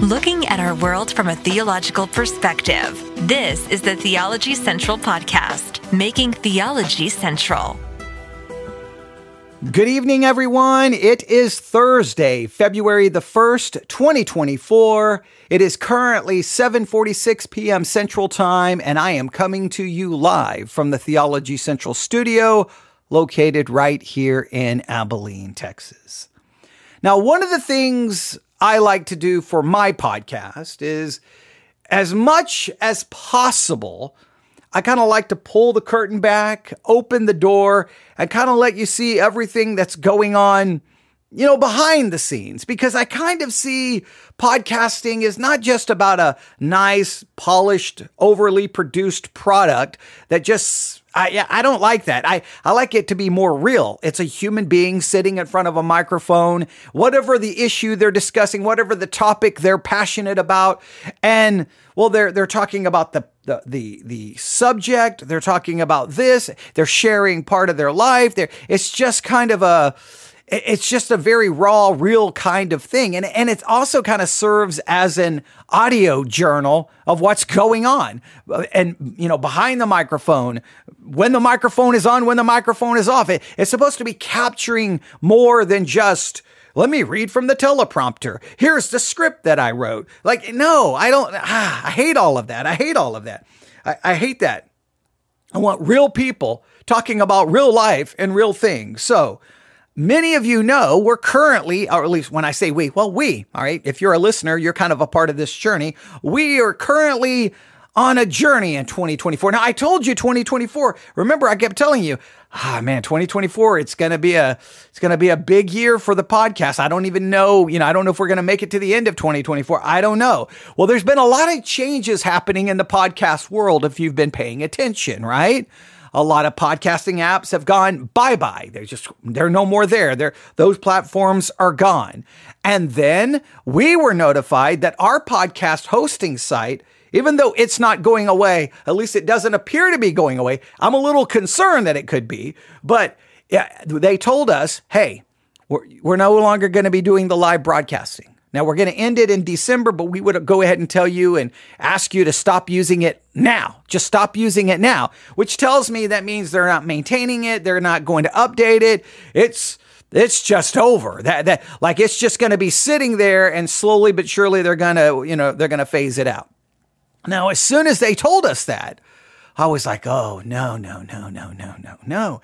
looking at our world from a theological perspective. This is the Theology Central Podcast, making theology central. Good evening, everyone. It is Thursday, February the 1st, 2024. It is currently 7:46 p.m. Central Time, and I am coming to you live from the Theology Central studio located right here in Abilene, Texas. Now, one of the things I like to do for my podcast is as much as possible, I kind of like to pull the curtain back, open the door, and kind of let you see everything that's going on, you know, behind the scenes. Because I kind of see podcasting is not just about a nice, polished, overly produced product that just I, I don't like that. I, I like it to be more real. It's a human being sitting in front of a microphone, whatever the issue they're discussing, whatever the topic they're passionate about. And well, they're, they're talking about the, the, the, the subject. They're talking about this. They're sharing part of their life. They're, it's just kind of a, it's just a very raw, real kind of thing. And, and it also kind of serves as an audio journal of what's going on. And, you know, behind the microphone, when the microphone is on, when the microphone is off, it, it's supposed to be capturing more than just, let me read from the teleprompter. Here's the script that I wrote. Like, no, I don't, ah, I hate all of that. I hate all of that. I, I hate that. I want real people talking about real life and real things. So, Many of you know we're currently, or at least when I say we, well, we, all right, if you're a listener, you're kind of a part of this journey. We are currently on a journey in 2024. Now, I told you 2024. Remember, I kept telling you, ah, man, 2024, it's going to be a, it's going to be a big year for the podcast. I don't even know, you know, I don't know if we're going to make it to the end of 2024. I don't know. Well, there's been a lot of changes happening in the podcast world if you've been paying attention, right? a lot of podcasting apps have gone bye bye. They're just, they're no more there. They're, those platforms are gone. And then we were notified that our podcast hosting site, even though it's not going away, at least it doesn't appear to be going away. I'm a little concerned that it could be, but they told us, hey, we're, we're no longer going to be doing the live broadcasting. Now we're going to end it in December, but we would go ahead and tell you and ask you to stop using it now. Just stop using it now, which tells me that means they're not maintaining it. They're not going to update it. It's, it's just over that, that like it's just going to be sitting there and slowly but surely they're going to, you know, they're going to phase it out. Now, as soon as they told us that, I was like, oh, no, no, no, no, no, no, no.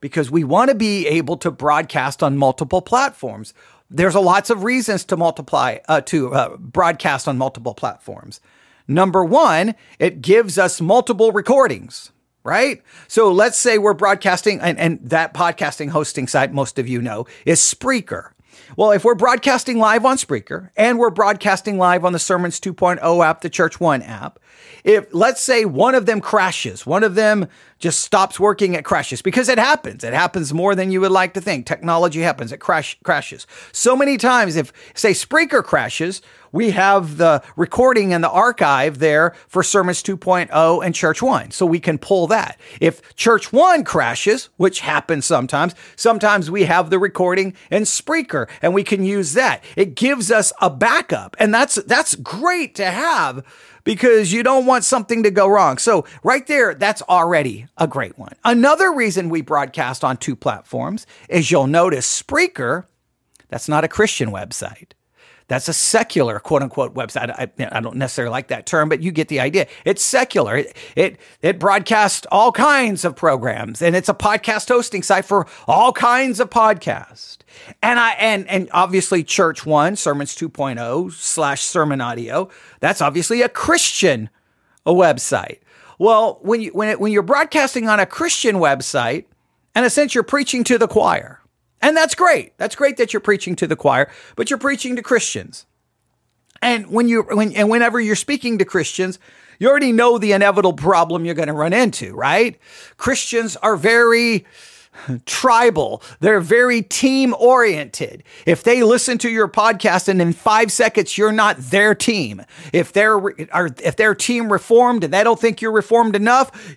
Because we want to be able to broadcast on multiple platforms. There's a lots of reasons to multiply, uh, to uh, broadcast on multiple platforms. Number one, it gives us multiple recordings, right? So let's say we're broadcasting, and, and that podcasting hosting site, most of you know, is Spreaker. Well, if we're broadcasting live on Spreaker and we're broadcasting live on the Sermons 2.0 app, the Church One app, if let's say one of them crashes, one of them just stops working, it crashes because it happens. It happens more than you would like to think. Technology happens, it crash crashes. So many times, if say Spreaker crashes, we have the recording and the archive there for Sermons 2.0 and Church One. So we can pull that. If Church One crashes, which happens sometimes, sometimes we have the recording in Spreaker and we can use that. It gives us a backup. And that's, that's great to have because you don't want something to go wrong. So, right there, that's already a great one. Another reason we broadcast on two platforms is you'll notice Spreaker, that's not a Christian website. That's a secular quote unquote website. I, I, don't necessarily like that term, but you get the idea. It's secular. It, it, it broadcasts all kinds of programs and it's a podcast hosting site for all kinds of podcasts. And I, and, and obviously Church One, Sermons 2.0 slash sermon audio. That's obviously a Christian a website. Well, when you, when it, when you're broadcasting on a Christian website, in a sense, you're preaching to the choir. And that's great. That's great that you're preaching to the choir, but you're preaching to Christians. And when you when and whenever you're speaking to Christians, you already know the inevitable problem you're going to run into, right? Christians are very tribal. They're very team oriented. If they listen to your podcast and in five seconds you're not their team, if they're if their team reformed and they don't think you're reformed enough,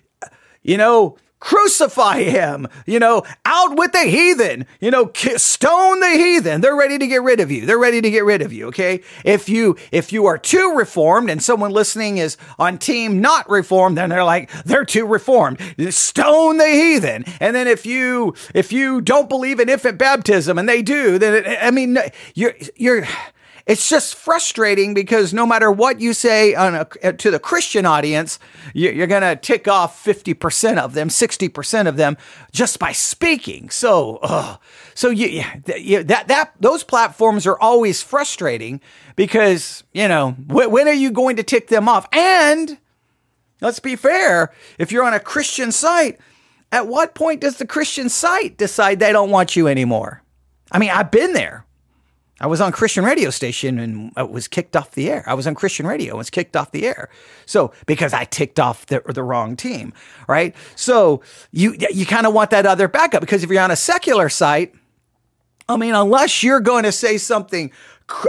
you know crucify him, you know, out with the heathen, you know, stone the heathen. They're ready to get rid of you. They're ready to get rid of you. Okay. If you, if you are too reformed and someone listening is on team not reformed, then they're like, they're too reformed. Stone the heathen. And then if you, if you don't believe in infant baptism and they do, then it, I mean, you're, you're, it's just frustrating because no matter what you say a, to the Christian audience, you're going to tick off 50% of them, 60% of them just by speaking. So, so you, you, that, that, those platforms are always frustrating because, you know, when are you going to tick them off? And let's be fair, if you're on a Christian site, at what point does the Christian site decide they don't want you anymore? I mean, I've been there. I was on Christian radio station and it was kicked off the air. I was on Christian radio and was kicked off the air. So because I ticked off the, the wrong team, right? So you you kind of want that other backup because if you're on a secular site, I mean, unless you're going to say something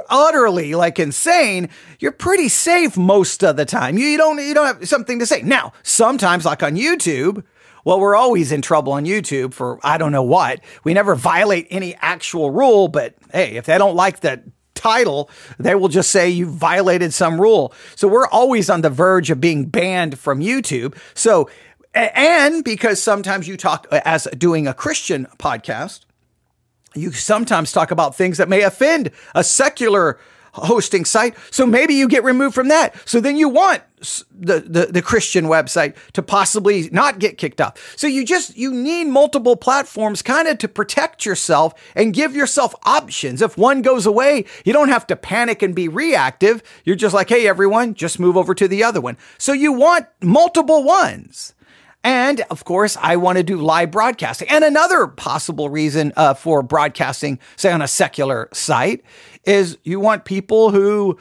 utterly like insane, you're pretty safe most of the time. You, you don't you don't have something to say. Now, sometimes like on YouTube, well, we're always in trouble on YouTube for I don't know what. We never violate any actual rule, but hey, if they don't like the title, they will just say you violated some rule. So we're always on the verge of being banned from YouTube. So, and because sometimes you talk uh, as doing a Christian podcast, you sometimes talk about things that may offend a secular hosting site. So maybe you get removed from that. So then you want the, the, the Christian website to possibly not get kicked off. So you just, you need multiple platforms kind of to protect yourself and give yourself options. If one goes away, you don't have to panic and be reactive. You're just like, Hey, everyone, just move over to the other one. So you want multiple ones. And of course, I want to do live broadcasting. And another possible reason uh, for broadcasting, say on a secular site, is you want people who,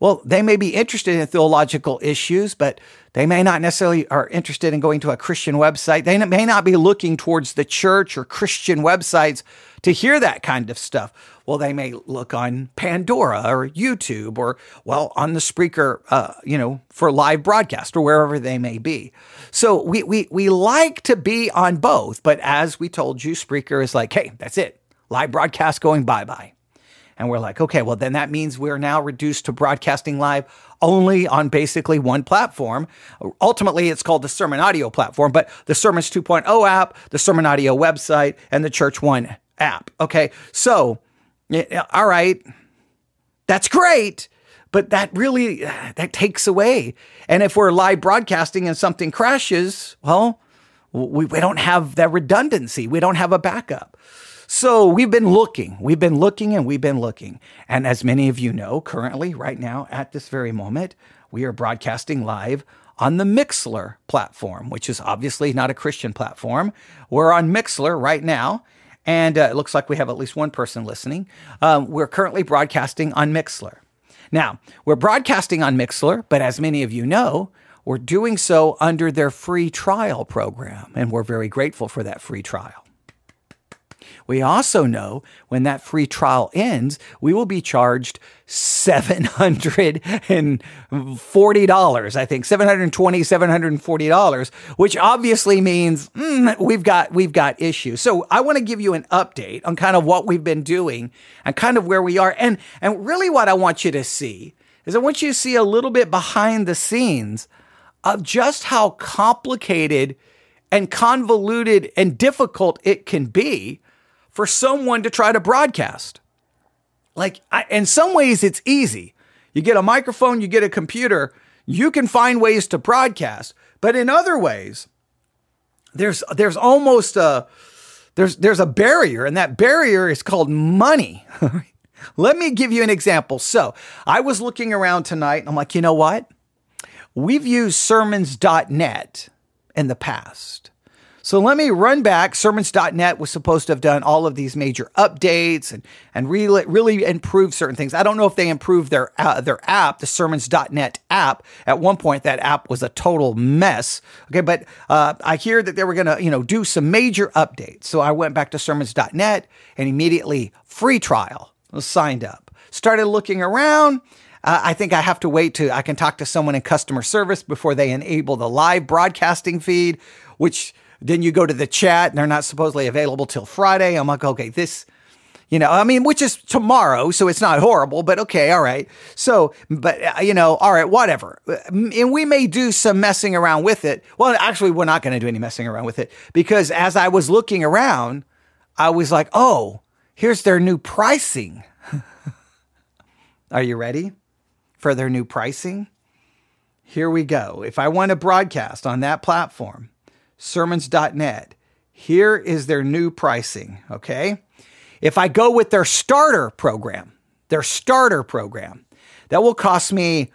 well, they may be interested in theological issues, but they may not necessarily are interested in going to a Christian website. They may not be looking towards the church or Christian websites to hear that kind of stuff. Well, they may look on Pandora or YouTube or, well, on the Spreaker, uh, you know, for live broadcast or wherever they may be. So we, we, we like to be on both. But as we told you, Spreaker is like, hey, that's it. Live broadcast going bye bye. And we're like, okay, well, then that means we're now reduced to broadcasting live only on basically one platform. Ultimately, it's called the Sermon Audio platform, but the Sermons 2.0 app, the Sermon Audio website, and the Church One app. Okay. So, all right, that's great. But that really uh, that takes away. And if we're live broadcasting and something crashes, well, we, we don't have that redundancy. We don't have a backup. So we've been looking, we've been looking, and we've been looking. And as many of you know, currently, right now, at this very moment, we are broadcasting live on the Mixlr platform, which is obviously not a Christian platform. We're on Mixlr right now, and uh, it looks like we have at least one person listening. Um, we're currently broadcasting on Mixlr. Now, we're broadcasting on Mixlr, but as many of you know, we're doing so under their free trial program, and we're very grateful for that free trial. We also know when that free trial ends, we will be charged $740, I think, $720, $740, which obviously means mm, we've got, we've got issues. So I want to give you an update on kind of what we've been doing and kind of where we are. And, and really what I want you to see is I want you to see a little bit behind the scenes of just how complicated and convoluted and difficult it can be for someone to try to broadcast. Like, I, in some ways, it's easy. You get a microphone, you get a computer, you can find ways to broadcast. But in other ways, there's there's almost a there's there's a barrier, and that barrier is called money. Let me give you an example. So I was looking around tonight, and I'm like, you know what? We've used sermons.net in the past. So let me run back. Sermons.net was supposed to have done all of these major updates and, and really, really improve certain things. I don't know if they improved their, uh, their app, the Sermons.net app. At one point, that app was a total mess. Okay. But, uh, I hear that they were going to, you know, do some major updates. So I went back to Sermons.net and immediately free trial was signed up. Started looking around. Uh, I think I have to wait to I can talk to someone in customer service before they enable the live broadcasting feed, which then you go to the chat and they're not supposedly available till Friday. I'm like, okay, this, you know, I mean, which is tomorrow, so it's not horrible, but okay, all right. So, but, uh, you know, all right, whatever. And we may do some messing around with it. Well, actually, we're not going to do any messing around with it because as I was looking around, I was like, oh, here's their new pricing. Are you ready for their new pricing? Here we go. If I want to broadcast on that platform, sermons.net, here is their new pricing, okay? If I go with their starter program, their starter program, that will cost me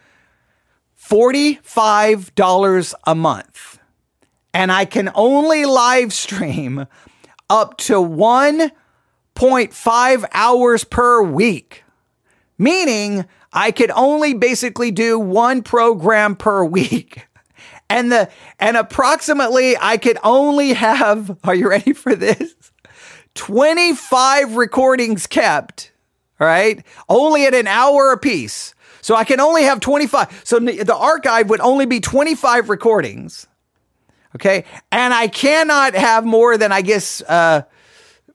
$45 a month. And I can only live stream up to 1.5 hours per week, meaning I could only basically do one program per week. And the and approximately I could only have are you ready for this? 25 recordings kept, right? Only at an hour apiece. So I can only have 25. So the archive would only be 25 recordings. Okay. And I cannot have more than, I guess, uh,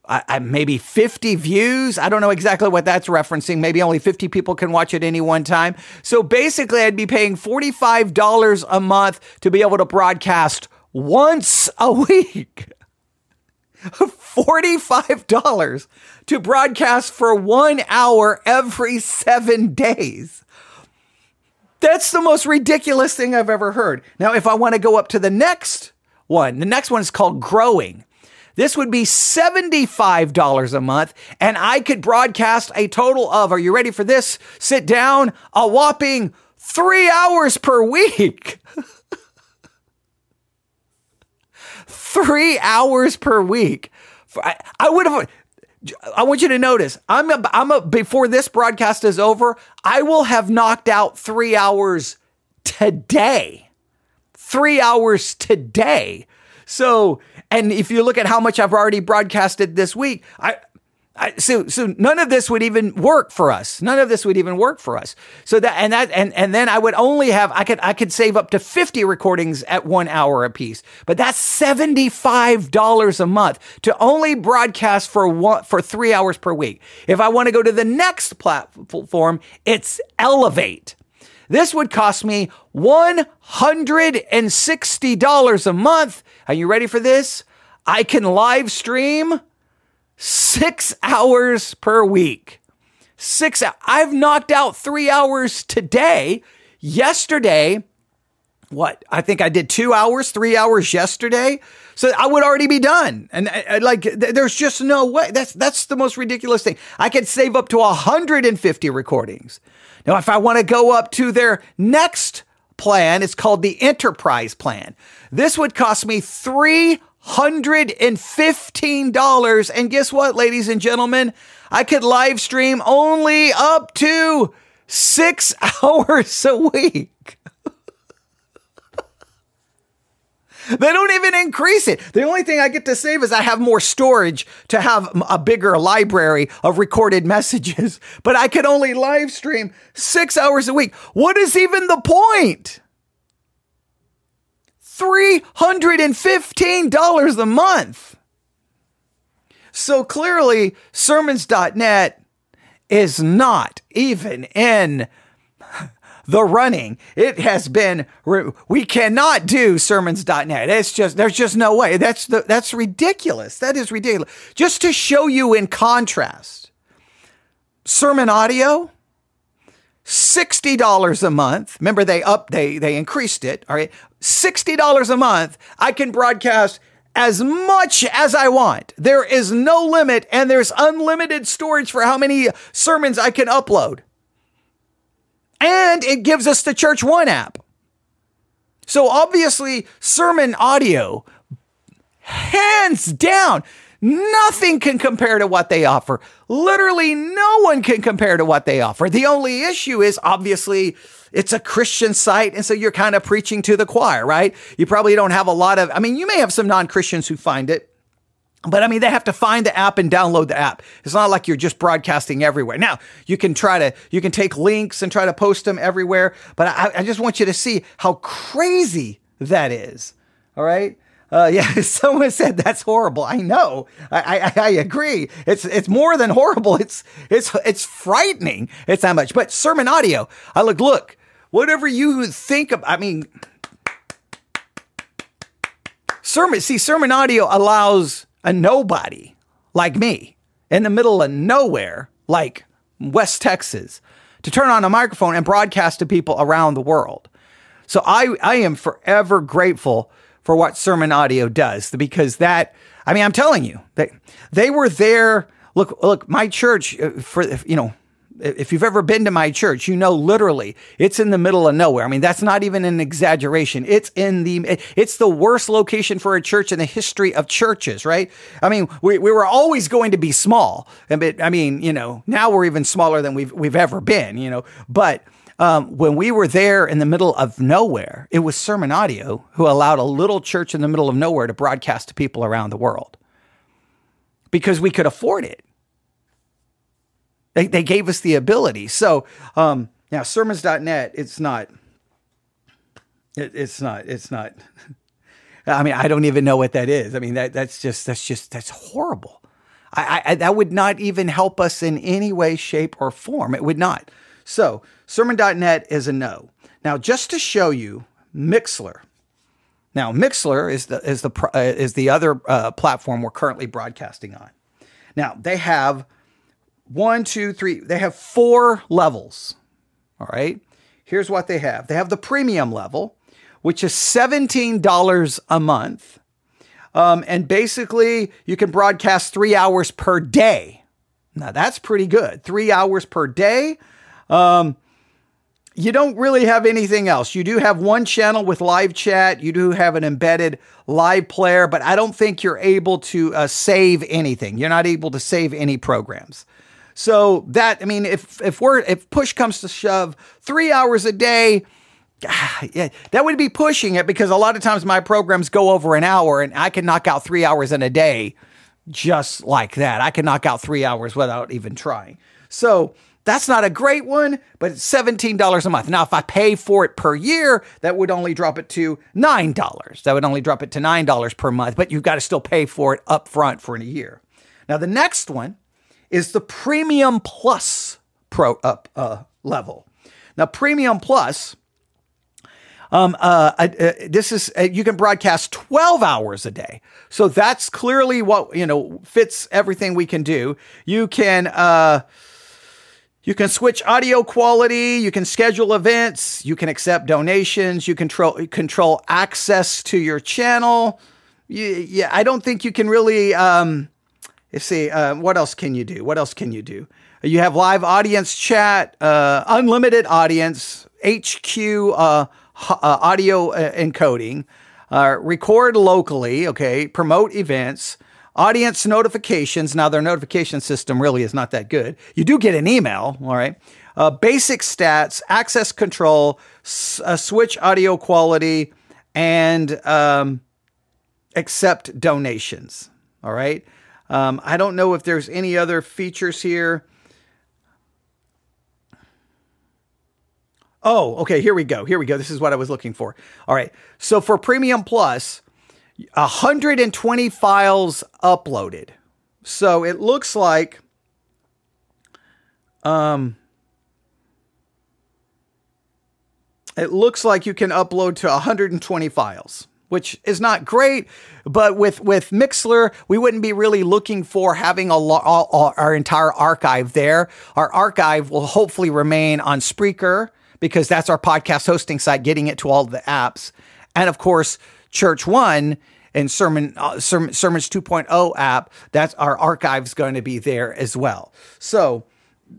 I, maybe 50 views. I don't know exactly what that's referencing. Maybe only 50 people can watch at any one time. So basically, I'd be paying $45 a month to be able to broadcast once a week. $45 to broadcast for one hour every seven days. That's the most ridiculous thing I've ever heard. Now, if I want to go up to the next one, the next one is called Growing. This would be $75 a month, and I could broadcast a total of, are you ready for this? Sit down, a whopping three hours per week. three hours per week. I, would have. I want you to notice. I'm a, I'm a, before this broadcast is over. I will have knocked out three hours today. Three hours today. So, and if you look at how much I've already broadcasted this week, I I, so, so none of this would even work for us. None of this would even work for us. So that, and that, and, and then I would only have, I could, I could save up to 50 recordings at one hour a piece, but that's $75 a month to only broadcast for one, for three hours per week. If I want to go to the next platform, it's Elevate. This would cost me $160 a month. Are you ready for this? I can live stream six hours per week. Six. I've knocked out three hours today. Yesterday, what? I think I did two hours, three hours yesterday. So I would already be done. And I, I, like, th- there's just no way. That's that's the most ridiculous thing. I could save up to 150 recordings. Now, if I want to go up to their next plan, it's called the enterprise plan. This would cost me three $115. And guess what, ladies and gentlemen? I could live stream only up to six hours a week. They don't even increase it. The only thing I get to save is I have more storage to have a bigger library of recorded messages, but I could only live stream six hours a week. What is even the point? $315 a month. So clearly, sermons.net is not even in the running. It has been, we cannot do sermons.net. It's just, there's just no way. That's the, that's ridiculous. That is ridiculous. Just to show you in contrast, sermon audio, $60 a month. Remember they up they they increased it, all right? $60 a month. I can broadcast as much as I want. There is no limit and there's unlimited storage for how many sermons I can upload. And it gives us the Church One app. So obviously sermon audio hands down Nothing can compare to what they offer. Literally no one can compare to what they offer. The only issue is obviously it's a Christian site. And so you're kind of preaching to the choir, right? You probably don't have a lot of, I mean, you may have some non Christians who find it. But I mean, they have to find the app and download the app. It's not like you're just broadcasting everywhere. Now, you can try to, you can take links and try to post them everywhere. But I, I just want you to see how crazy that is. All right. Uh, yeah, someone said that's horrible. I know. I, I, I agree. It's it's more than horrible. It's it's it's frightening. It's that much. But sermon audio. I look look. Whatever you think of. I mean, sermon. See, sermon audio allows a nobody like me in the middle of nowhere, like West Texas, to turn on a microphone and broadcast to people around the world. So I I am forever grateful for what sermon audio does because that I mean I'm telling you that they were there look look my church uh, for you know if you've ever been to my church you know literally it's in the middle of nowhere. I mean that's not even an exaggeration. It's in the it's the worst location for a church in the history of churches right? I mean we, we were always going to be small. But I mean you know now we're even smaller than we've we've ever been you know? But um, when we were there in the middle of nowhere, it was Sermon Audio who allowed a little church in the middle of nowhere to broadcast to people around the world. Because we could afford it. They, they gave us the ability. So, um, now sermons.net, it's not, it, it's not, it's not, I mean, I don't even know what that is. I mean, that, that's just, that's just, that's horrible. I, I, that would not even help us in any way, shape, or form. It would not. So, sermon.net is a no. Now, just to show you Mixlr. Now, Mixlr is the is the uh, is the other uh, platform we're currently broadcasting on. Now, they have one, two, three. They have four levels. All right. Here's what they have. They have the premium level, which is seventeen dollars a month, um, and basically you can broadcast three hours per day. Now that's pretty good. Three hours per day. Um, you don't really have anything else. You do have one channel with live chat. You do have an embedded live player, but I don't think you're able to uh, save anything. You're not able to save any programs. So that I mean, if if we're if push comes to shove, three hours a day, yeah, that would be pushing it because a lot of times my programs go over an hour, and I can knock out three hours in a day just like that. I can knock out three hours without even trying. So that's not a great one, but it's $17 a month. Now, if I pay for it per year, that would only drop it to $9. That would only drop it to $9 per month, but you've got to still pay for it up front for a year. Now, the next one is the Premium Plus pro up uh, level. Now, Premium Plus, um, uh, uh, this is uh, you can broadcast 12 hours a day. So that's clearly what you know fits everything we can do. You can uh, you can switch audio quality, you can schedule events, you can accept donations, you control control access to your channel. yeah, I don't think you can really um see, uh, what else can you do? What else can you do? You have live audience chat, uh, unlimited audience, HQ uh, uh, audio uh, encoding, uh, record locally, okay, promote events, Audience notifications. Now, their notification system really is not that good. You do get an email, all right. Basic stats, access control, s- switch audio quality, and um, accept donations. All right. Um, I don't know if there's any other features here. Oh, okay. Here we go. Here we go. This is what I was looking for. All right. So for Premium Plus, 120 files uploaded. So it looks like um it looks like you can upload to 120 files, which is not great, but with with Mixlr, we wouldn't be really looking for having a lo- all, our entire archive there. Our archive will hopefully remain on Spreaker because that's our podcast hosting site, getting it to all the apps. And of course, Church One and Sermon, uh, Sermons 2.0 app, that's our archive's going to be there as well. So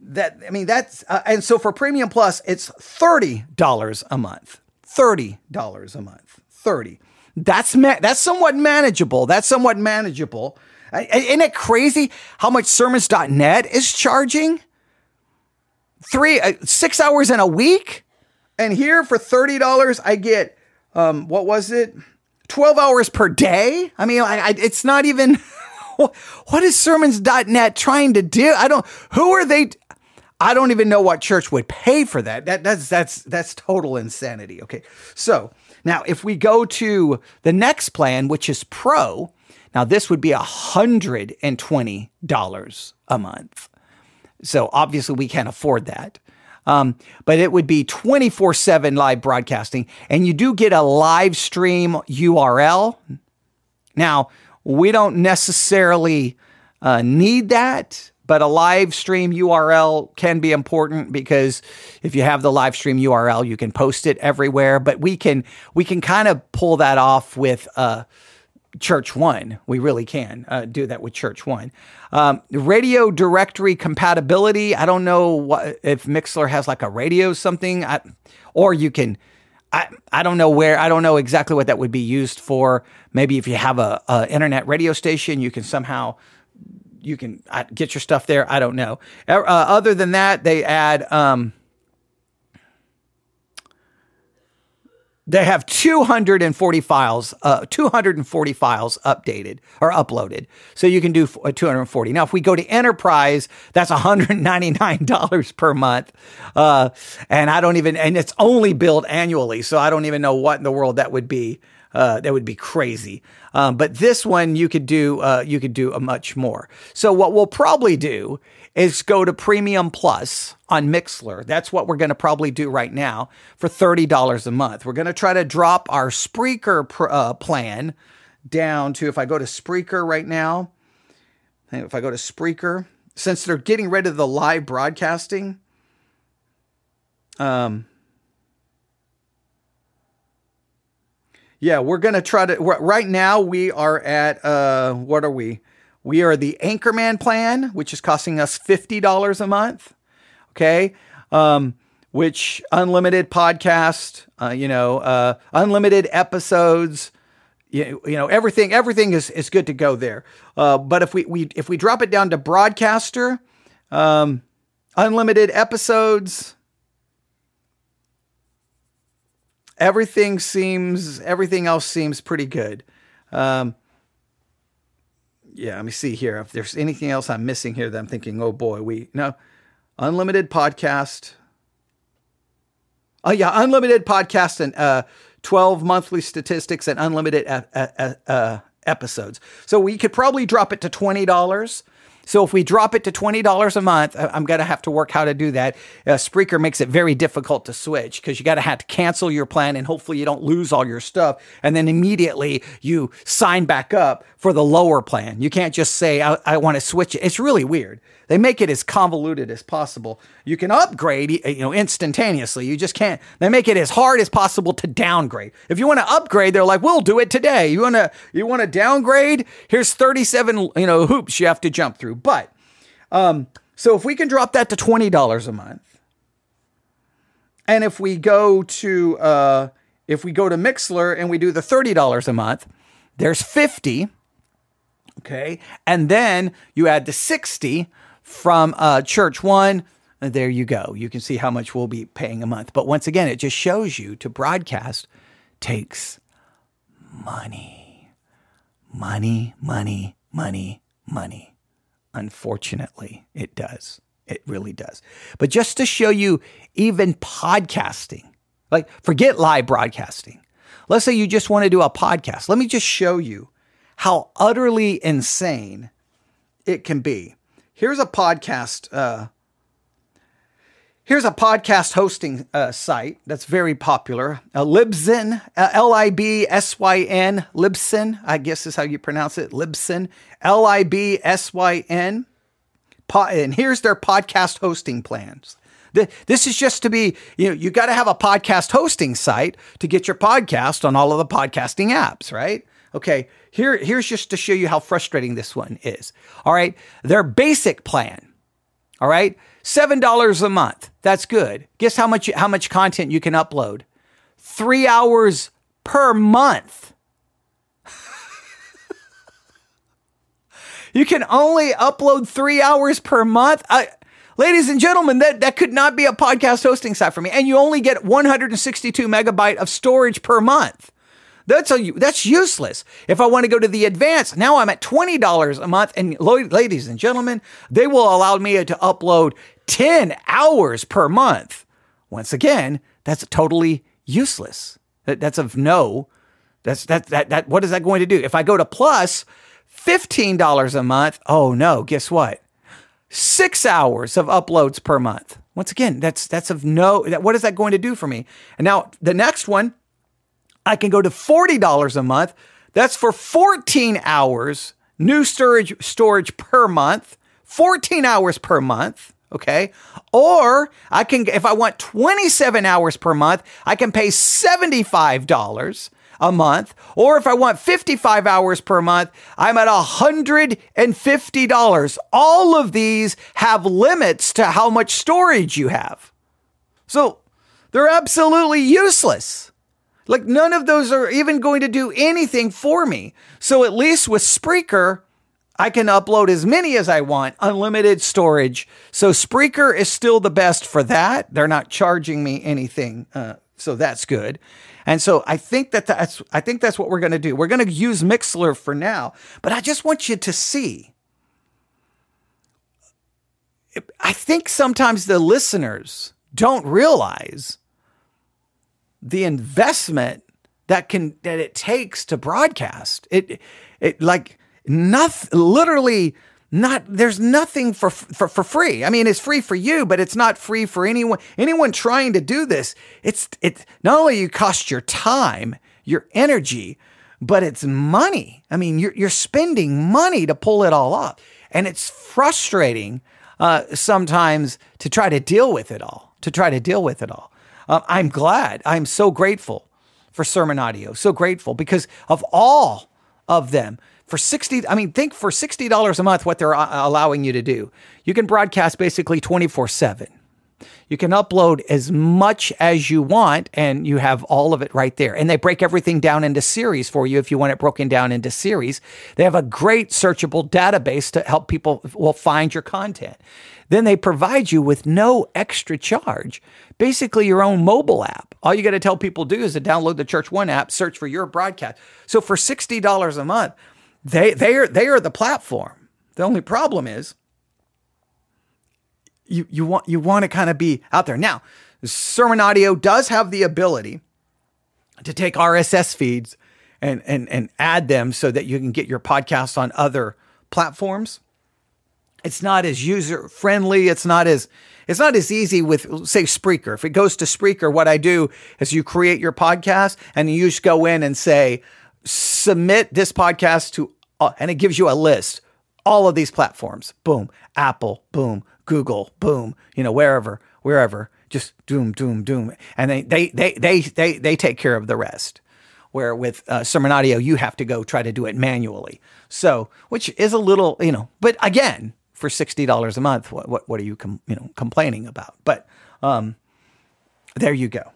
that I mean that's uh, and so for Premium Plus, it's thirty dollars a month. Thirty dollars a month. Thirty. That's ma- that's somewhat manageable. That's somewhat manageable. Isn't it crazy how much sermons.net is charging? Three, uh, six hours in a week? And here for $30, I get, um, what was it? 12 hours per day? I mean, I, I, it's not even. what is sermons.net trying to do? I don't. Who are they? I don't even know what church would pay for that. That that's that's that's total insanity. Okay, so Now, if we go to the next plan, which is Pro, now this would be $120 a month. So obviously we can't afford that. Um, but it would be 24 7 live broadcasting. And you do get a live stream URL. Now, we don't necessarily uh, need that, but a live stream URL can be important because if you have the live stream URL, you can post it everywhere. But we can we can kind of pull that off with uh, Church One. We really can uh, do that with Church One. Um, radio directory compatibility. I don't know what, if Mixlr has like a radio something, I, or you can. I, I don't know where I don't know exactly what that would be used for. Maybe if you have a, a internet radio station, you can somehow you can uh, get your stuff there. I don't know. Uh, other than that, they add. Um, they have 240 files, uh, 240 files updated or uploaded. So you can do uh, 240. Now, if we go to enterprise, that's $199 per month. Uh, and I don't even, and it's only billed annually. So I don't even know what in the world that would be. Uh, that would be crazy. Um, but this one you could do uh, you could do a much more. So what we'll probably do is go to Premium Plus on Mixlr. That's what we're going to probably do right now for thirty dollars a month. We're going to try to drop our Spreaker pr- uh, plan down to if I go to Spreaker right now. If I go to Spreaker, since they're getting rid of the live broadcasting, um, Yeah, we're gonna try to. Right now, we are at uh, what are we? We are the Anchorman plan, which is costing us fifty dollars a month. Okay, um, which unlimited podcast, uh, you know, uh, unlimited episodes. You, you know everything. Everything is, is good to go there. Uh, but if we, we if we drop it down to broadcaster, um, unlimited episodes, everything seems everything else seems pretty good. Um, yeah, let me see here if there's anything else I'm missing here that I'm thinking, oh boy, we no unlimited podcast. Oh yeah, unlimited podcast and uh, 12 monthly statistics and unlimited uh episodes. So we could probably drop it to twenty dollars so if we drop it to $20 a month, I'm going to have to work how to do that. Uh, Spreaker makes it very difficult to switch because you got to have to cancel your plan and hopefully you don't lose all your stuff. And then immediately you sign back up for the lower plan. You can't just say, I, I want to switch it. It's really weird. They make it as convoluted as possible. You can upgrade, you know, instantaneously. You just can't. They make it as hard as possible to downgrade. If you want to upgrade, they're like, "We'll do it today." You want to you want to downgrade? Here's 37, you know, hoops you have to jump through. But um so if we can drop that to $20 a month. And if we go to uh if we go to Mixlr and we do the $30 a month, there's 50 okay? And then you add the 60 from uh, Church One. There you go. You can see how much we'll be paying a month. But once again, it just shows you to broadcast takes money. Money, money, money, money. Unfortunately, it does. It really does. But just to show you, even podcasting, like forget live broadcasting. Let's say you just want to do a podcast. Let me just show you how utterly insane it can be. Here's a podcast. Uh, here's a podcast hosting uh, site that's very popular. Uh, Libsyn, uh, L I B S Y N, Libsyn, I guess is how you pronounce it. Libsyn, L I B S Y N. Po- and here's their podcast hosting plans. This is just to be, you know, you got to have a podcast hosting site to get your podcast on all of the podcasting apps, right? Okay, here, here's just to show you how frustrating this one is. All right, their basic plan. All right, seven dollars a month. That's good. Guess how much how much content you can upload? Three hours per month. you can only upload three hours per month. I, ladies and gentlemen, that, that could not be a podcast hosting site for me. And you only get 162 megabyte of storage per month. That's a, that's useless. If I want to go to the advanced, now I'm at $20 a month. And ladies and gentlemen, they will allow me to upload 10 hours per month. Once again, that's totally useless. That, that's of no. That's that that that. What is that going to do? If I go to plus, fifteen dollars a month. Oh no! Guess what? Six hours of uploads per month. Once again, that's that's of no. That, what is that going to do for me? And now the next one, I can go to forty dollars a month. That's for fourteen hours new storage storage per month. Fourteen hours per month. Okay. Or I can, if I want 27 hours per month, I can pay $75 a month. Or if I want 55 hours per month, I'm at $150. All of these have limits to how much storage you have. So they're absolutely useless. Like none of those are even going to do anything for me. So at least with Spreaker, I can upload as many as I want, unlimited storage. So Spreaker is still the best for that. They're not charging me anything, uh, so that's good. And so I think that that's I think that's what we're going to do. We're going to use Mixlr for now, but I just want you to see. I think sometimes the listeners don't realize the investment that can that it takes to broadcast. It it like nothing, literally not there's nothing for, for for free. I mean, it's free for you, but it's not free for anyone anyone trying to do this. It's it not only you cost your time, your energy, but it's money. I mean, you're you're spending money to pull it all off, and it's frustrating uh, sometimes to try to deal with it all. To try to deal with it all. Um, I'm glad. I'm so grateful for Sermon Audio. So grateful because of all of them for 60 i mean think for $60 a month what they're allowing you to do you can broadcast basically 24 7 you can upload as much as you want and you have all of it right there. And they break everything down into series for you if you want it broken down into series. They have a great searchable database to help people will find your content. Then they provide you with no extra charge. Basically your own mobile app. All you got to tell people to do is to download the church one app search for your broadcast. So for $60 a month they they are they are the platform. The only problem is you you want you want to kind of be out there. Now, Sermon Audio does have the ability to take RSS feeds and and and add them so that you can get your podcast on other platforms. It's not as user friendly. It's not as it's not as easy with say Spreaker. If it goes to Spreaker, what I do is you create your podcast and you just go in and say submit this podcast to uh, and it gives you a list. All of these platforms, boom, Apple, boom, Google, boom, you know, wherever, wherever, just doom, doom, doom, and they they they they they they take care of the rest. Where with uh, Sermon Audio, you have to go try to do it manually. So, which is a little, you know, but again, for sixty dollars a month, what what what are you com- you know complaining about? But um, there you go.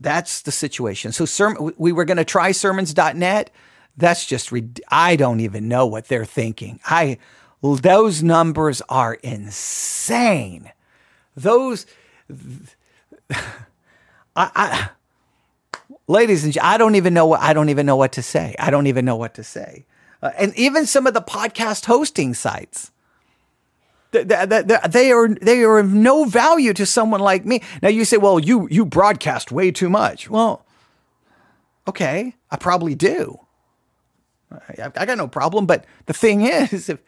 That's the situation. So, sermon, we were going to try sermons.net that's just I don't even know what they're thinking. I those numbers are insane. Those I, I ladies and I don't even know what I don't even know what to say. I don't even know what to say. Uh, and even some of the podcast hosting sites they, are they are of no value to someone like me. Now you say, well, you you broadcast way too much. Well, okay, I probably do. I, I got no problem. But the thing is, if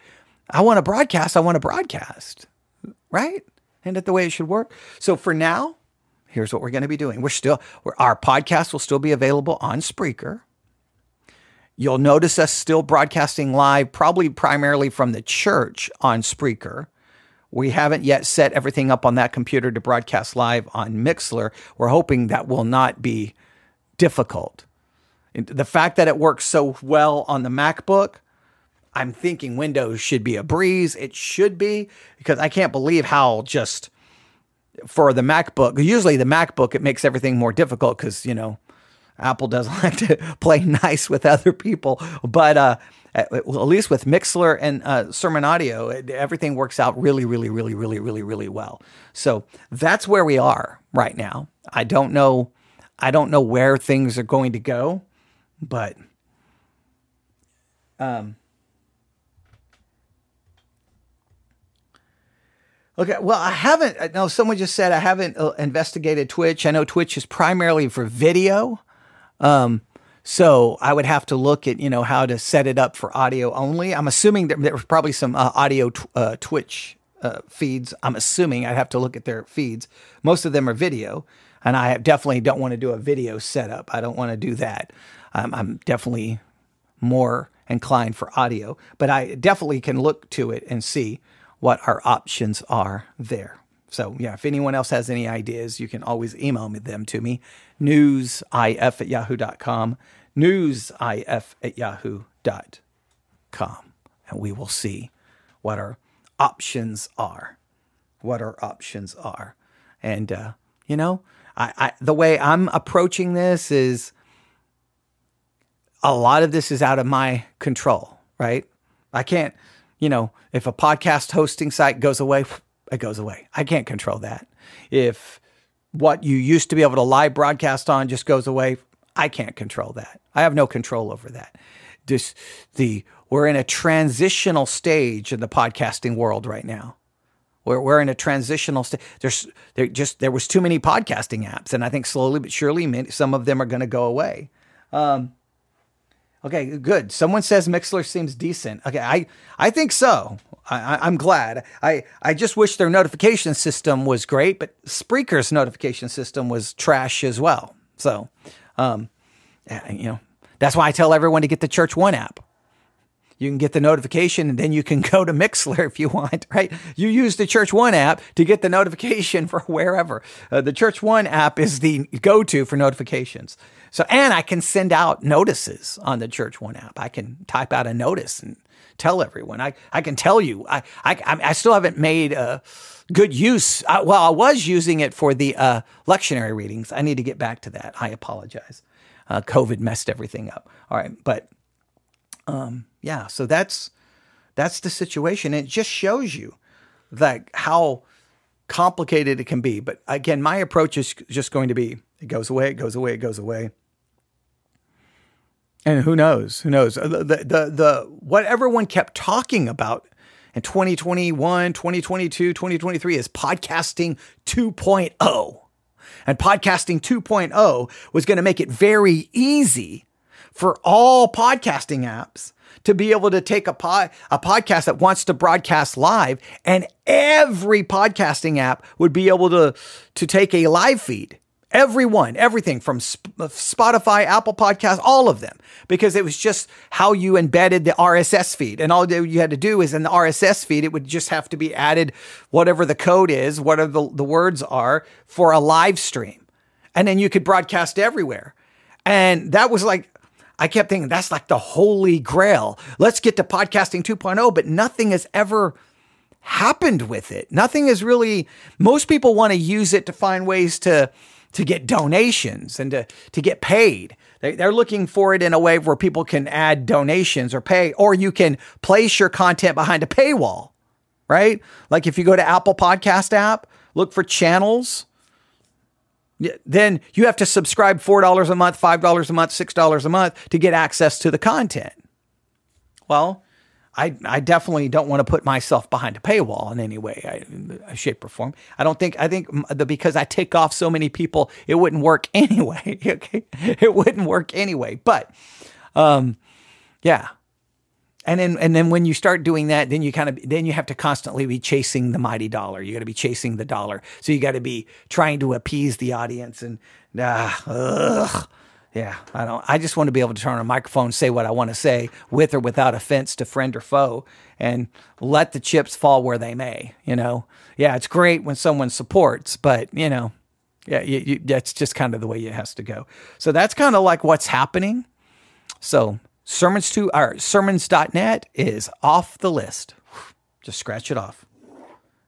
I want to broadcast, I want to broadcast, right? And that the way it should work. So for now, here's what we're going to be doing. We're still, we're, our podcast will still be available on Spreaker. You'll notice us still broadcasting live, probably primarily from the church on Spreaker. We haven't yet set everything up on that computer to broadcast live on Mixlr. We're hoping that will not be difficult. The fact that it works so well on the MacBook, I'm thinking Windows should be a breeze. It should be because I can't believe how just for the MacBook, usually the MacBook, it makes everything more difficult because, you know, Apple doesn't like to play nice with other people. But uh, at, at least with Mixlr and uh, Sermon Audio, it, everything works out really, really, really, really, really, really well. So that's where we are right now. I don't know. I don't know where things are going to go. But um Okay, well, I haven't. No, someone just said I haven't uh, investigated Twitch. I know Twitch is primarily for video. Um, so I would have to look at, you know, how to set it up for audio only. I'm assuming there, there's probably some uh, audio uh, Twitch uh, feeds. I'm assuming I'd have to look at their feeds. Most of them are video, and I definitely don't want to do a video setup. I don't want to do that. I'm, I'm definitely more inclined for audio, but I definitely can look to it and see what our options are there. So, yeah, if anyone else has any ideas, you can always email them to me. Newsif at yahoo.com. Newsif at yahoo.com. And we will see what our options are. What our options are. And, uh, you know, I, I, the way I'm approaching this is a lot of this is out of my control, right? I can't, you know, if a podcast hosting site goes away, it goes away. I can't control that. If what you used to be able to live broadcast on just goes away, I can't control that. I have no control over that. Just the we're in a transitional stage in the podcasting world right now. We're, we're in a transitional state. There's there just there was too many podcasting apps, and I think slowly but surely some of them are going to go away. Um, Okay, good. Someone says Mixlr seems decent. Okay, I I think so. I, am glad. I I just wish their notification system was great, but Spreaker's notification system was trash as well. So, um, you know, that's why I tell everyone to get the Church One app. You can get the notification and then you can go to Mixlr if you want, right? You use the Church One app to get the notification for wherever. Uh, the Church One app is the go to for notifications. So, and I can send out notices on the Church One app. I can type out a notice and tell everyone. I, I can tell you, I, I, I still haven't made a good use. I, well, I was using it for the uh, lectionary readings. I need to get back to that. I apologize. Uh, COVID messed everything up. All right. But, um, yeah, so that's, that's the situation. It just shows you like how complicated it can be. But again, my approach is just going to be, it goes away, it goes away, it goes away. And who knows? Who knows? Uh, the, the, the, what everyone kept talking about in 2021, 2022, 2023 is podcasting 2.0. And podcasting 2.0 was going to make it very easy for all podcasting apps to be able to take a pod, a podcast that wants to broadcast live and every podcasting app would be able to, to take a live feed Everyone, everything from Spotify, Apple Podcasts, all of them, because it was just how you embedded the RSS feed. And all you had to do is in the RSS feed, it would just have to be added whatever the code is, whatever the, the words are for a live stream. And then you could broadcast everywhere. And that was like, I kept thinking that's like the holy grail. Let's get to podcasting 2.0, but nothing has ever happened with it. Nothing is really, most people want to use it to find ways to, to get donations and to, to get paid. They, they're looking for it in a way where people can add donations or pay, or you can place your content behind a paywall, right? Like if you go to Apple Podcast app, look for channels, then you have to subscribe $4 a month, $5 a month, $6 a month to get access to the content. Well, I, I definitely don't want to put myself behind a paywall in any way, I, shape, or form. I don't think, I think the, because I take off so many people, it wouldn't work anyway. okay. It wouldn't work anyway. But, um, yeah. And then, and then when you start doing that, then you kind of, then you have to constantly be chasing the mighty dollar. You got to be chasing the dollar. So you got to be trying to appease the audience and, ah, ugh yeah, I don't. I just want to be able to turn on a microphone, say what I want to say, with or without offense to friend or foe, and let the chips fall where they may. You know, yeah, it's great when someone supports, but you know, yeah, you, you, that's just kind of the way it has to go. So that's kind of like what's happening. So sermons to our sermons.net is off the list. Just scratch it off.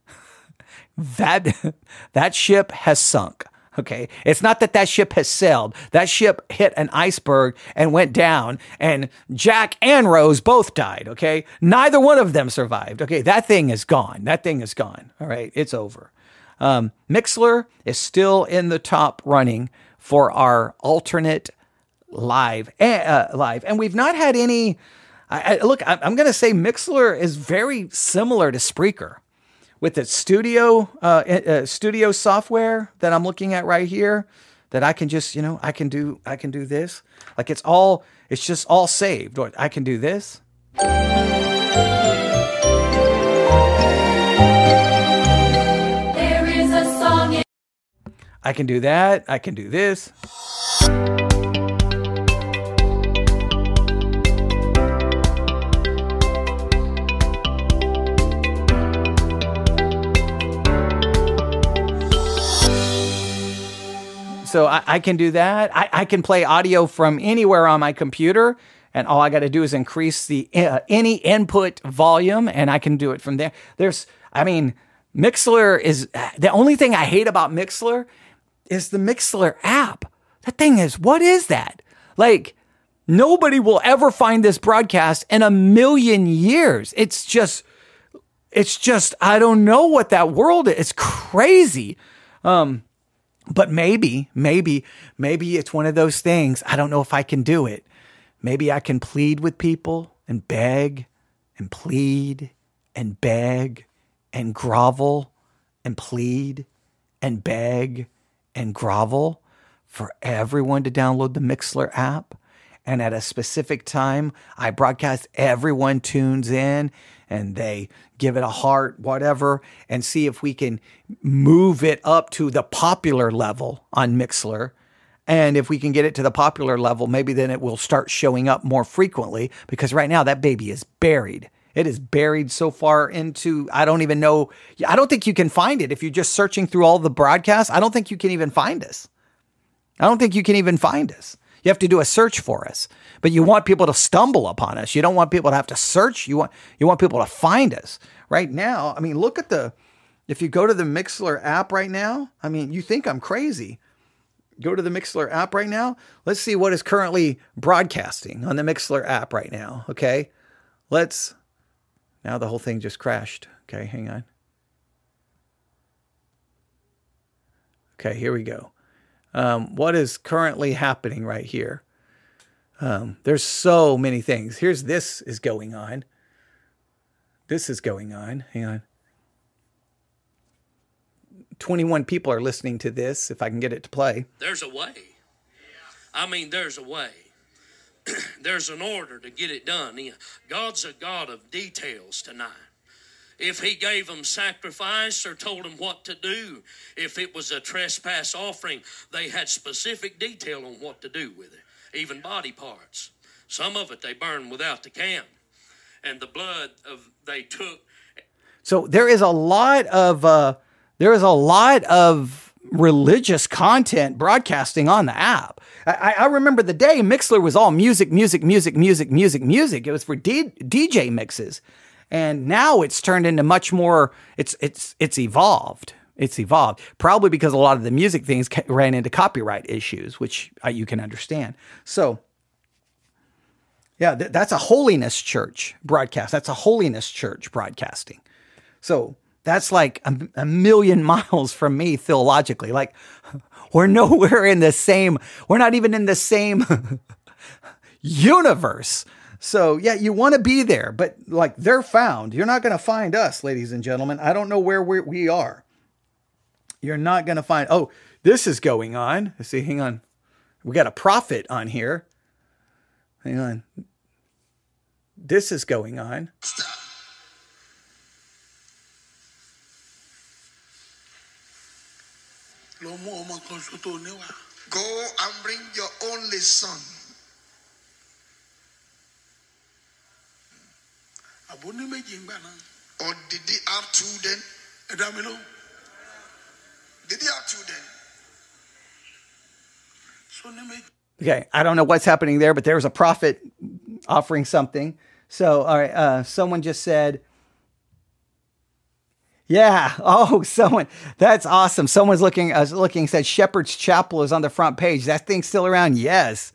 that that ship has sunk. Okay. It's not that that ship has sailed. That ship hit an iceberg and went down, and Jack and Rose both died. Okay. Neither one of them survived. Okay. That thing is gone. That thing is gone. All right. It's over. Um, Mixlr is still in the top running for our alternate live, uh, live, and we've not had any. I, I, look, I, I'm going to say Mixlr is very similar to Spreaker with the studio uh, uh, studio software that I'm looking at right here that I can just you know I can do I can do this like it's all it's just all saved. I can do this. I can do that. I can do this. So I, I can do that. I, I, can play audio from anywhere on my computer, and all I got to do is increase the uh, any input volume, and I can do it from there. There's, I mean, Mixlr is the only thing I hate about Mixlr is the Mixlr app. That thing is, what is that? Like, nobody will ever find this broadcast in a million years. It's just, it's just, I don't know what that world is. It's crazy. Um, but maybe, maybe, maybe it's one of those things. I don't know if I can do it. Maybe I can plead with people and beg and plead and beg and grovel and plead and beg and grovel for everyone to download the Mixlr app. And at a specific time, I broadcast, everyone tunes in and they give it a heart, whatever, and see if we can move it up to the popular level on Mixlr. And if we can get it to the popular level, maybe then it will start showing up more frequently because right now that baby is buried. It is buried so far into, I don't even know. I don't think you can find it. If you're just searching through all the broadcasts, I don't think you can even find us. I don't think you can even find us. You have to do a search for us. But you want people to stumble upon us. You don't want people to have to search. You want you want people to find us. Right now, I mean, look at the if you go to the Mixlr app right now, I mean, you think I'm crazy. Go to the Mixlr app right now. Let's see what is currently broadcasting on the Mixlr app right now. Okay. Let's now the whole thing just crashed. Okay, hang on. Okay, here we go um, what is currently happening right here. Um, there's so many things. Here's this is going on. This is going on. Hang on. 21 people are listening to this if I can get it to play. There's a way. I mean, there's a way. there's an order to get it done. God's a God of details tonight if he gave them sacrifice or told them what to do. If it was a trespass offering, they had specific detail on what to do with it, even body parts. Some of it they burned without the can, and the blood of they took. So there is a lot of uh, there is a lot of religious content broadcasting on the app. I, I, remember the day Mixlr was all music, music, music, music, music, music. It was for D- DJ mixes and now it's turned into much more it's it's it's evolved. It's evolved. Probably because a lot of the music things ran into copyright issues which you can understand. So yeah th- that's a holiness church broadcast. That's a holiness church broadcasting. So that's like a, a million miles from me theologically. Like we're nowhere in the same we're not even in the same universe so, yeah, you want to be there, but like they're found. You're not going to find us, ladies and gentlemen. I don't know where we're, we are. You're not going to find, oh, this is going on. Let's see, hang on. We got a prophet on here. Hang on. This is going on. Go and bring your only son àbó ní méjì ńgbà náà. or did he have two then. ẹ dá mi lóhùn. did he have two then. so ní méjì. Okay, I don't know what's happening there, but there was a prophet offering something. So, all right, uh, someone just said, yeah. Oh, someone. That's awesome. Someone's looking. I was looking. Said Shepherd's Chapel is on the front page. That thing's still around. Yes,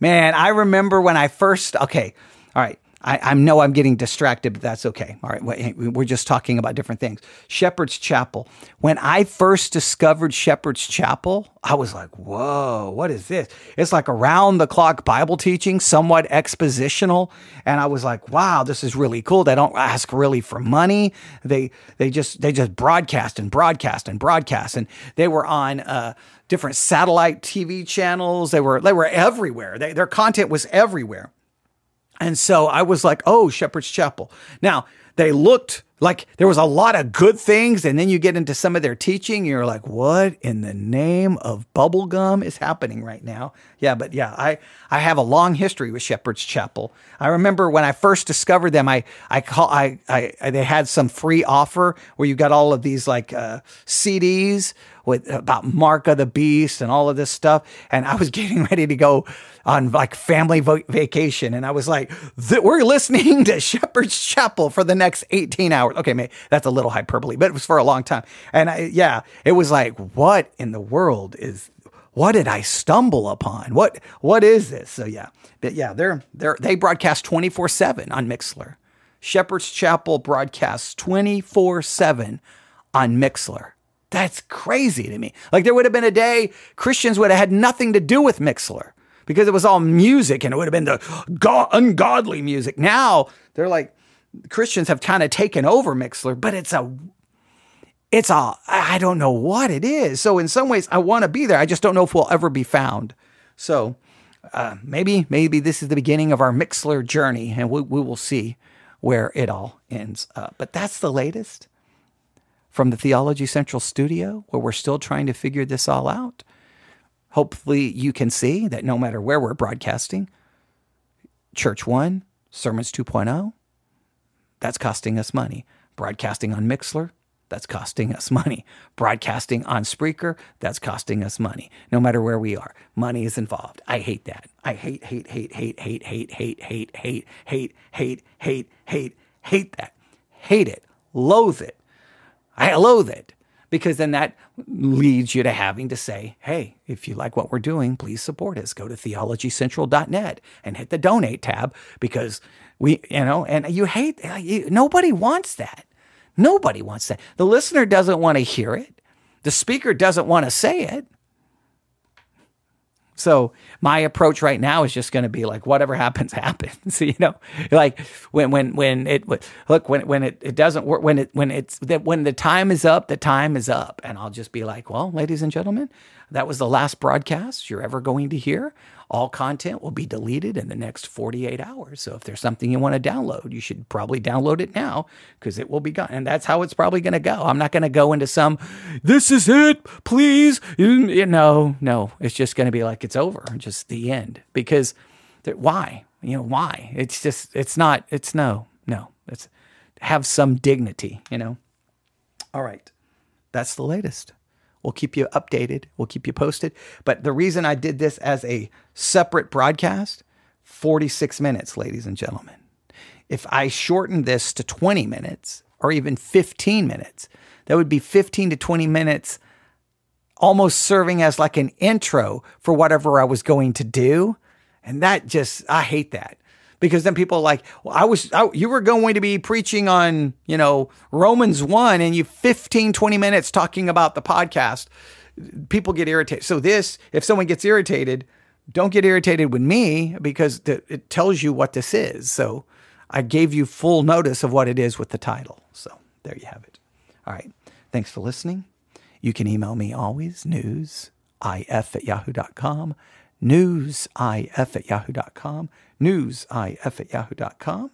man. I remember when I first. Okay. All right. I, I know I'm getting distracted, but that's okay. All right, we're just talking about different things. Shepherd's Chapel. When I first discovered Shepherd's Chapel, I was like, whoa, what is this? It's like around the clock Bible teaching, somewhat expositional. And I was like, wow, this is really cool. They don't ask really for money. They they just they just broadcast and broadcast and broadcast. And they were on uh, different satellite TV channels. They were they were everywhere. They, their content was everywhere. And so I was like, oh, Shepherd's Chapel. Now, they looked like there was a lot of good things. And then you get into some of their teaching, you're like, what in the name of bubblegum is happening right now? Yeah, but yeah, I, I have a long history with Shepherd's Chapel. I remember when I first discovered them, I, I call, I, I, they had some free offer where you got all of these like, uh, CDs with about Mark of the Beast and all of this stuff. And I was getting ready to go on like family vacation. And I was like, we're listening to Shepherd's Chapel for the next 18 hours. Okay, maybe that's a little hyperbole, but it was for a long time. And I, yeah, it was like, what in the world is, what did I stumble upon? What, what is this? So yeah, but yeah, they're, they're, they broadcast 24 seven on Mixlr. Shepherd's Chapel broadcasts 24 seven on Mixlr. That's crazy to me. Like there would have been a day Christians would have had nothing to do with Mixlr because it was all music and it would have been the go- ungodly music. Now they're like Christians have kind of taken over Mixlr, but it's a it's a I don't know what it is. So in some ways I want to be there. I just don't know if we'll ever be found. So uh, maybe maybe this is the beginning of our Mixlr journey and we, we will see where it all ends up. But that's the latest from the Theology Central studio where we're still trying to figure this all out. Hopefully, you can see that no matter where we're broadcasting, Church One, Sermons 2.0, that's costing us money. Broadcasting on Mixlr, that's costing us money. Broadcasting on Spreaker, that's costing us money. No matter where we are, money is involved. I hate that. I hate, hate, hate, hate, hate, hate, hate, hate, hate, hate, hate, hate, hate, hate that. Hate it. Loathe it. I loathe it because then that leads you to having to say, hey, if you like what we're doing, please support us. Go to theologycentral.net and hit the donate tab because we, you know, and you hate, nobody wants that. Nobody wants that. The listener doesn't want to hear it. The speaker doesn't want to say it. So my approach right now is just going to be like whatever happens happens you know like when when when it look when when it, it doesn't work when it when it's that when the time is up the time is up and I'll just be like well ladies and gentlemen that was the last broadcast you're ever going to hear all content will be deleted in the next 48 hours. So if there's something you want to download, you should probably download it now because it will be gone. And that's how it's probably going to go. I'm not going to go into some, this is it, please. You know, no, it's just going to be like it's over, just the end. Because why? You know, why? It's just, it's not, it's no, no. It's have some dignity, you know? All right. That's the latest. We'll keep you updated. We'll keep you posted. But the reason I did this as a separate broadcast, 46 minutes, ladies and gentlemen. If I shorten this to 20 minutes or even 15 minutes, that would be 15 to 20 minutes almost serving as like an intro for whatever I was going to do. And that just, I hate that because then people are like, well, I was, I, you were going to be preaching on, you know, Romans 1 and you 15, 20 minutes talking about the podcast. People get irritated. So, this, if someone gets irritated, don't get irritated with me because the, it tells you what this is. So, I gave you full notice of what it is with the title. So, there you have it. All right. Thanks for listening. You can email me always, newsif at yahoo.com, newsif at yahoo.com newsif at yahoo.com.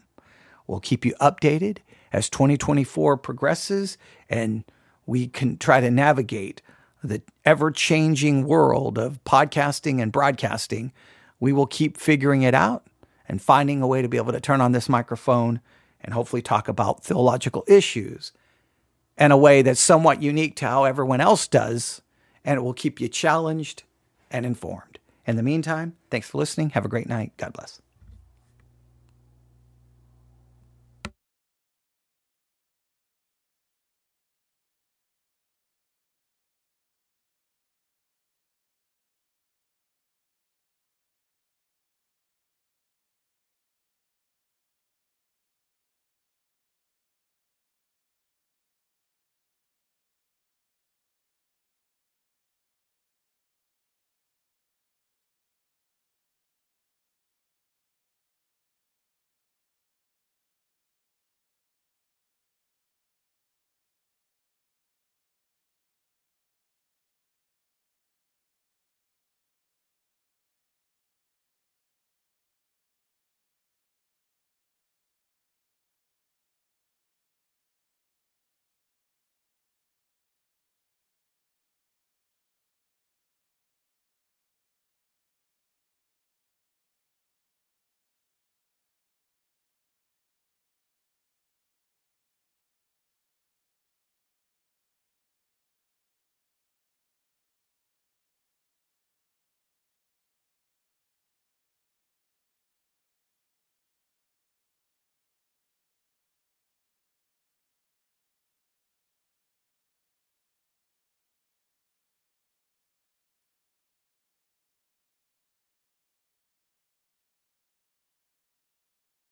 We'll keep you updated as 2024 progresses and we can try to navigate the ever changing world of podcasting and broadcasting. We will keep figuring it out and finding a way to be able to turn on this microphone and hopefully talk about theological issues in a way that's somewhat unique to how everyone else does. And it will keep you challenged and informed. In the meantime, thanks for listening. Have a great night. God bless.